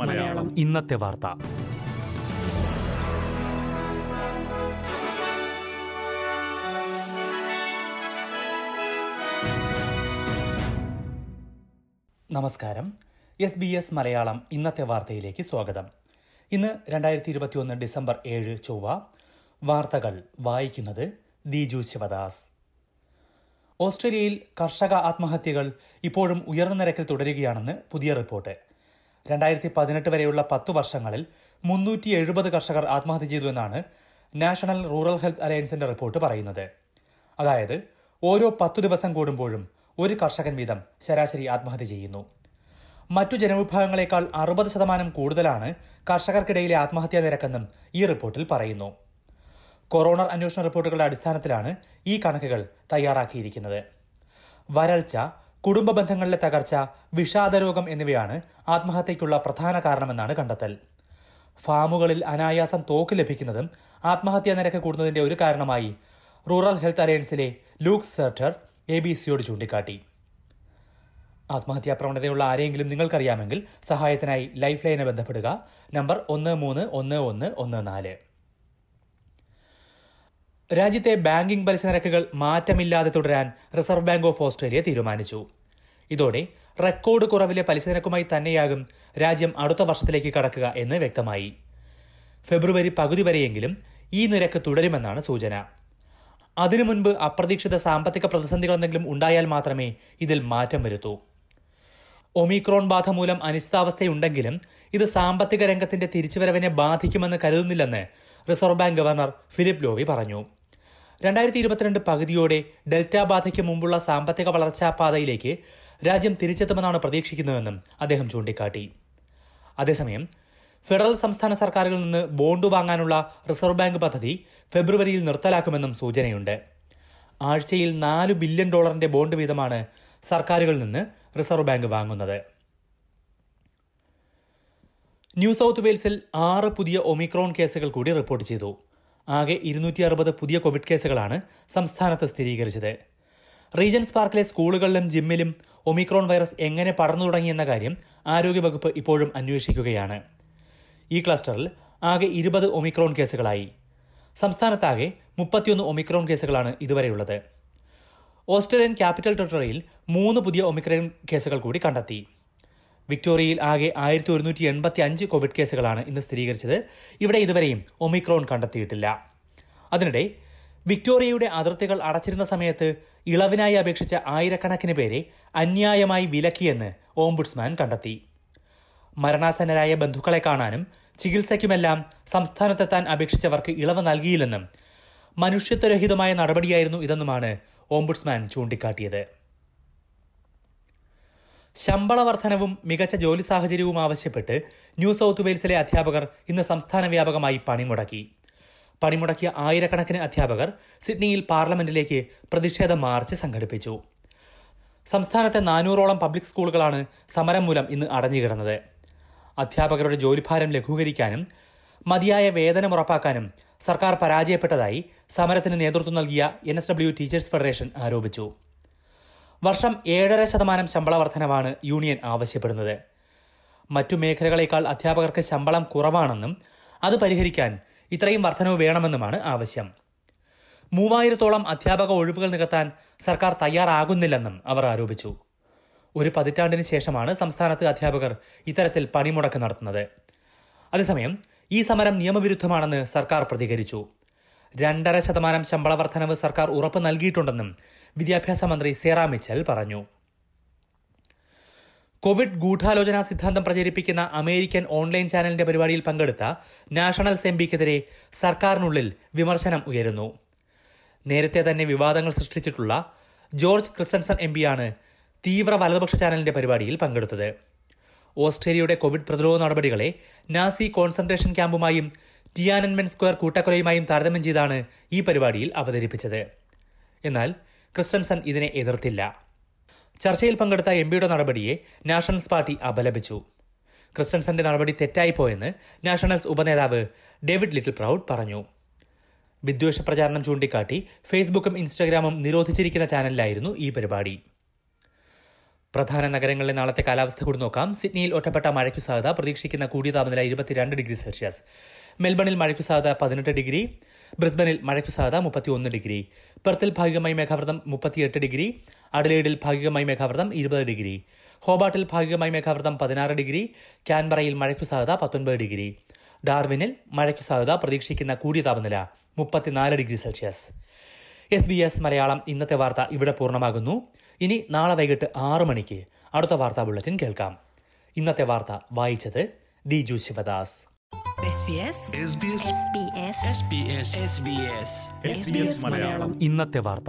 മലയാളം. ഇന്നത്തെ വാർത്ത. നമസ്കാരം. എസ് ബി എസ് മലയാളം ഇന്നത്തെ വാർത്തയിലേക്ക് സ്വാഗതം. ഇന്ന് രണ്ടായിരത്തി ഇരുപത്തിയൊന്ന് ഡിസംബർ ഏഴ് ചൊവ്വ. വാർത്തകൾ വായിക്കുന്നത് ദിജു ശിവദാസ്. ഓസ്ട്രേലിയയിൽ കർഷക ആത്മഹത്യകൾ ഇപ്പോഴും ഉയർന്ന നിരക്കിൽ തുടരുകയാണെന്ന് പുതിയ റിപ്പോർട്ട്. രണ്ടായിരത്തി പതിനെട്ട് വരെയുള്ള പത്തു വർഷങ്ങളിൽ മുന്നൂറ്റി എഴുപത് കർഷകർ ആത്മഹത്യ ചെയ്തു എന്നാണ് നാഷണൽ റൂറൽ ഹെൽത്ത് അലയൻസിന്റെ റിപ്പോർട്ട് പറയുന്നത്. അതായത് ഓരോ പത്തു ദിവസം കൂടുമ്പോഴും ഒരു കർഷകൻ വീതം ശരാശരി ആത്മഹത്യ ചെയ്യുന്നു. മറ്റു ജനവിഭാഗങ്ങളെക്കാൾ അറുപത് ശതമാനം കൂടുതലാണ് കർഷകർക്കിടയിലെ ആത്മഹത്യാ നിരക്കെന്നും ഈ റിപ്പോർട്ടിൽ പറയുന്നു. കൊറോണ അന്വേഷണ റിപ്പോർട്ടുകളുടെ അടിസ്ഥാനത്തിലാണ് ഈ കണക്കുകൾ തയ്യാറാക്കിയിരിക്കുന്നത്. വരൾച്ച കുടുംബ ബന്ധങ്ങളിലെ തകർച്ച വിഷാദരോഗം എന്നിവയാണ് ആത്മഹത്യയ്ക്കുള്ള പ്രധാന കാരണമെന്നാണ് കണ്ടെത്തൽ. ഫാമുകളിൽ അനായാസം തോക്ക് ലഭിക്കുന്നതും ആത്മഹത്യാ നിരക്ക് കൂടുന്നതിന്റെ ഒരു കാരണമായി റൂറൽ ഹെൽത്ത് അലയൻസിലെ ലൂക്ക് സെർട്ടർ എ ബി സിയോട് ചൂണ്ടിക്കാട്ടി. ആത്മഹത്യാ പ്രവണതയുള്ള ആരെങ്കിലും നിങ്ങൾക്കറിയാമെങ്കിൽ സഹായത്തിനായി ലൈഫ് ലൈനെ ബന്ധപ്പെടുക. നമ്പർ ഒന്ന് മൂന്ന് ഒന്ന് ഒന്ന് ഒന്ന് നാല്. രാജ്യത്തെ ബാങ്കിംഗ് പലിശ നിരക്കുകൾ മാറ്റമില്ലാതെ തുടരാൻ റിസർവ് ബാങ്ക് ഓഫ് ഓസ്ട്രേലിയ തീരുമാനിച്ചു. ഇതോടെ റെക്കോർഡ് കുറവിലെ പലിശ നിരക്കുമായി തന്നെയാകും രാജ്യം അടുത്ത വർഷത്തിലേക്ക് കടക്കുക എന്ന് വ്യക്തമായി. ഫെബ്രുവരി പകുതി വരെയെങ്കിലും ഈ നിരക്ക് തുടരുമെന്നാണ് സൂചന. അതിനു മുൻപ് അപ്രതീക്ഷിത സാമ്പത്തിക പ്രതിസന്ധികൾ എന്തെങ്കിലും ഉണ്ടായാൽ മാത്രമേ ഇതിൽ മാറ്റം വരുത്തൂ. ഒമിക്രോൺ ബാധ മൂലം അനിശ്ചിതാവസ്ഥയുണ്ടെങ്കിലും ഇത് സാമ്പത്തിക രംഗത്തിന്റെ തിരിച്ചുവരവിനെ ബാധിക്കുമെന്ന് കരുതുന്നില്ലെന്ന് reserve bank governor Philip Lowe പറഞ്ഞു. രണ്ടായിരത്തി ഇരുപത്തിരണ്ട് പകുതിയോടെ ഡെൽറ്റ ബാധയ്ക്ക് മുമ്പുള്ള സാമ്പത്തിക വളർച്ചാ പാതയിലേക്ക് രാജ്യം തിരിച്ചെത്തുമെന്നാണ് പ്രതീക്ഷിക്കുന്നതെന്നും അദ്ദേഹം ചൂണ്ടിക്കാട്ടി. അതേസമയം ഫെഡറൽ സംസ്ഥാന സർക്കാരുകളിൽ നിന്ന് ബോണ്ട് വാങ്ങാനുള്ള റിസർവ് ബാങ്ക് പദ്ധതി ഫെബ്രുവരിയിൽ നിർത്തലാക്കുമെന്നും സൂചനയുണ്ട്. ആഴ്ചയിൽ നാല് ബില്യൺ ഡോളറിന്റെ ബോണ്ട് വീതമാണ് സർക്കാരുകളിൽ നിന്ന് റിസർവ് ബാങ്ക് വാങ്ങുന്നത്. ന്യൂ സൗത്ത് വെയിൽസിൽ ആറ് പുതിയ ഒമിക്രോൺ കേസുകൾ കൂടി റിപ്പോർട്ട് ചെയ്തു. ആകെ ഇരുന്നൂറ്റി അറുപത് പുതിയ കോവിഡ് കേസുകളാണ് സംസ്ഥാനത്ത് സ്ഥിരീകരിച്ചത്. റീജൻസ് പാർക്കിലെ സ്കൂളുകളിലും ജിമ്മിലും ഒമിക്രോൺ വൈറസ് എങ്ങനെ പടർന്നു തുടങ്ങിയെന്ന കാര്യം ആരോഗ്യവകുപ്പ് ഇപ്പോഴും അന്വേഷിക്കുകയാണ്. ഈ ക്ലസ്റ്ററിൽ ആകെ ഇരുപത് ഒമിക്രോൺ കേസുകളായി. സംസ്ഥാനത്താകെ മുപ്പത്തിയൊന്ന് ഒമിക്രോൺ കേസുകളാണ് ഇതുവരെയുള്ളത്. ഓസ്ട്രേലിയൻ ക്യാപിറ്റൽ ടെറിട്ടറിയിൽ മൂന്ന് പുതിയ ഒമിക്രോൺ കേസുകൾ കൂടി കണ്ടെത്തി. വിക്ടോറിയയിൽ ആകെ ആയിരത്തി ഒരുന്നൂറ്റി എൺപത്തി അഞ്ച് കോവിഡ് കേസുകളാണ് ഇന്ന് സ്ഥിരീകരിച്ചത്. ഇവിടെ ഇതുവരെയും ഒമിക്രോൺ കണ്ടെത്തിയിട്ടില്ല. അതിനിടെ വിക്ടോറിയയുടെ അതിർത്തികൾ അടച്ചിരുന്ന സമയത്ത് ഇളവിനായി അപേക്ഷിച്ച ആയിരക്കണക്കിന് പേരെ അന്യായമായി വിലക്കിയെന്ന് ഓംബുഡ്സ്മാൻ കണ്ടെത്തി. മരണാസന്നരായ ബന്ധുക്കളെ കാണാനും ചികിത്സയ്ക്കുമെല്ലാം സംസ്ഥാനത്തെത്താൻ അപേക്ഷിച്ചവർക്ക് ഇളവ് നൽകിയില്ലെന്നും മനുഷ്യത്വരഹിതമായ നടപടിയായിരുന്നു ഇതെന്നുമാണ് ഓംബുഡ്സ്മാൻ ചൂണ്ടിക്കാട്ടിയത്. ശമ്പള വർധനവും മികച്ച ജോലി സാഹചര്യവും ആവശ്യപ്പെട്ട് ന്യൂ സൗത്ത് വെയിൽസിലെ അധ്യാപകർ ഇന്ന് സംസ്ഥാന വ്യാപകമായി പണിമുടക്കി. പണിമുടക്കിയ ആയിരക്കണക്കിന് അധ്യാപകർ സിഡ്നിയിൽ പാർലമെന്റിലേക്ക് പ്രതിഷേധ മാർച്ച് സംഘടിപ്പിച്ചു. സംസ്ഥാനത്തെ നാനൂറോളം പബ്ലിക് സ്കൂളുകളാണ് സമരം മൂലം ഇന്ന് അടഞ്ഞുകിടന്നത്. അധ്യാപകരുടെ ജോലിഭാരം ലഘൂകരിക്കാനും മതിയായ വേതനം ഉറപ്പാക്കാനും സർക്കാർ പരാജയപ്പെട്ടതായി സമരത്തിന് നേതൃത്വം നൽകിയ എൻ ടീച്ചേഴ്സ് ഫെഡറേഷൻ ആരോപിച്ചു. വർഷം ഏഴര ശതമാനം ശമ്പള വർധനമാണ് യൂണിയൻ ആവശ്യപ്പെടുന്നത്. മറ്റു മേഖലകളേക്കാൾ അധ്യാപകർക്ക് ശമ്പളം കുറവാണെന്നും അത് പരിഹരിക്കാൻ ഇത്രയും വർധനവ് വേണമെന്നുമാണ് ആവശ്യം. മൂവായിരത്തോളം അധ്യാപക ഒഴിവുകൾ നികത്താൻ സർക്കാർ തയ്യാറാകുന്നില്ലെന്നും അവർ ആരോപിച്ചു. ഒരു പതിറ്റാണ്ടിന് ശേഷമാണ് സംസ്ഥാനത്ത് അധ്യാപകർ ഇത്തരത്തിൽ പണിമുടക്ക് നടത്തുന്നത്. അതേസമയം ഈ സമരം നിയമവിരുദ്ധമാണെന്ന് സർക്കാർ പ്രതികരിച്ചു. രണ്ടര ശതമാനം ശമ്പള വർധനവ് സർക്കാർ ഉറപ്പ് നൽകിയിട്ടുണ്ടെന്നും വിദ്യാഭ്യാസ മന്ത്രി സേറ മിച്ചൽ പറഞ്ഞു. കോവിഡ് ഗൂഢാലോചനാ സിദ്ധാന്തം പ്രചരിപ്പിക്കുന്ന അമേരിക്കൻ ഓൺലൈൻ ചാനലിന്റെ പരിപാടിയിൽ പങ്കെടുത്ത നാഷണൽ സെംബിക്കെതിരെ സർക്കാരിനുള്ളിൽ വിമർശനം ഉയരുന്നു. നേരത്തെ തന്നെ വിവാദങ്ങൾ സൃഷ്ടിച്ചിട്ടുള്ള ജോർജ് ക്രിസ്റ്റൻസൺ എം ആണ് തീവ്ര വലതുപക്ഷ ചാനലിന്റെ പരിപാടിയിൽ പങ്കെടുത്തത്. ഓസ്ട്രേലിയയുടെ കോവിഡ് പ്രതിരോധ നടപടികളെ നാസി കോൺസെൻട്രേഷൻ ക്യാമ്പുമായും ടിയാനൻമെൻ സ്ക്വയർ കൂട്ടക്കൊലയുമായും താരതമ്യം ചെയ്താണ് ഈ പരിപാടിയിൽ അവതരിപ്പിച്ചത്. എന്നാൽ ക്രിസ്റ്റൻസൺ ഇതിനെ എതിർത്തില്ല. ചർച്ചയിൽ പങ്കെടുത്ത എം പിയുടെ നടപടിയെ നാഷണൽസ് പാർട്ടി അപലപിച്ചു. ക്രിസ്റ്റൻസന്റെ നടപടി തെറ്റായിപ്പോയെന്ന് നാഷണൽസ് ഉപനേതാവ് ഡേവിഡ് ലിറ്റിൽ പ്രൌഡ് പറഞ്ഞു. വിദ്വേഷ പ്രചാരണം ചൂണ്ടിക്കാട്ടി ഫേസ്ബുക്കും ഇൻസ്റ്റഗ്രാമും നിരോധിച്ചിരിക്കുന്ന ചാനലിലായിരുന്നു ഈ പരിപാടി. പ്രധാന നഗരങ്ങളിലെ നാളത്തെ കാലാവസ്ഥ കൂടി നോക്കാം. സിഡ്നിയിൽ ഒറ്റപ്പെട്ട മഴയ്ക്കു സാധ്യത പ്രതീക്ഷിക്കുന്ന കൂടിയ താപനില ഇരുപത്തിരണ്ട് ഡിഗ്രി സെൽഷ്യസ്. മെൽബണിൽ മഴയ്ക്കു സാധ്യത പതിനെട്ട് ഡിഗ്രി. ബ്രിസ്ബനിൽ മഴയ്ക്ക് സാധ്യത മുപ്പത്തിയൊന്ന് ഡിഗ്രി. പെർത്തിൽ ഭാഗികമായി മേഘാവൃതം മുപ്പത്തിയെട്ട് ഡിഗ്രി. അഡലേഡിൽ ഭാഗികമായി മേഘാവൃതം ഇരുപത് ഡിഗ്രി. ഹോബാട്ടിൽ ഭാഗികമായി മേഘാവൃതം പതിനാറ് ഡിഗ്രി. ക്യാൻബറയിൽ മഴയ്ക്ക് സാധ്യത പത്തൊൻപത് ഡിഗ്രി. ഡാർവിനിൽ മഴയ്ക്ക് സാധ്യത പ്രതീക്ഷിക്കുന്ന കൂടിയ താപനില മുപ്പത്തിനാല് degree Celsius. S B S Malayalam ഇന്നത്തെ വാർത്ത ഇവിടെ പൂർണമാകുന്നു. ഇനി നാളെ വൈകിട്ട് ആറ് മണിക്ക് അടുത്ത വാർത്താ ബുള്ളറ്റിൻ കേൾക്കാം. ഇന്നത്തെ വാർത്ത വായിച്ചത് Diju Sivadas. SBS SBS SBS SBS Malayalam. ഇന്നത്തെ വാർത്ത.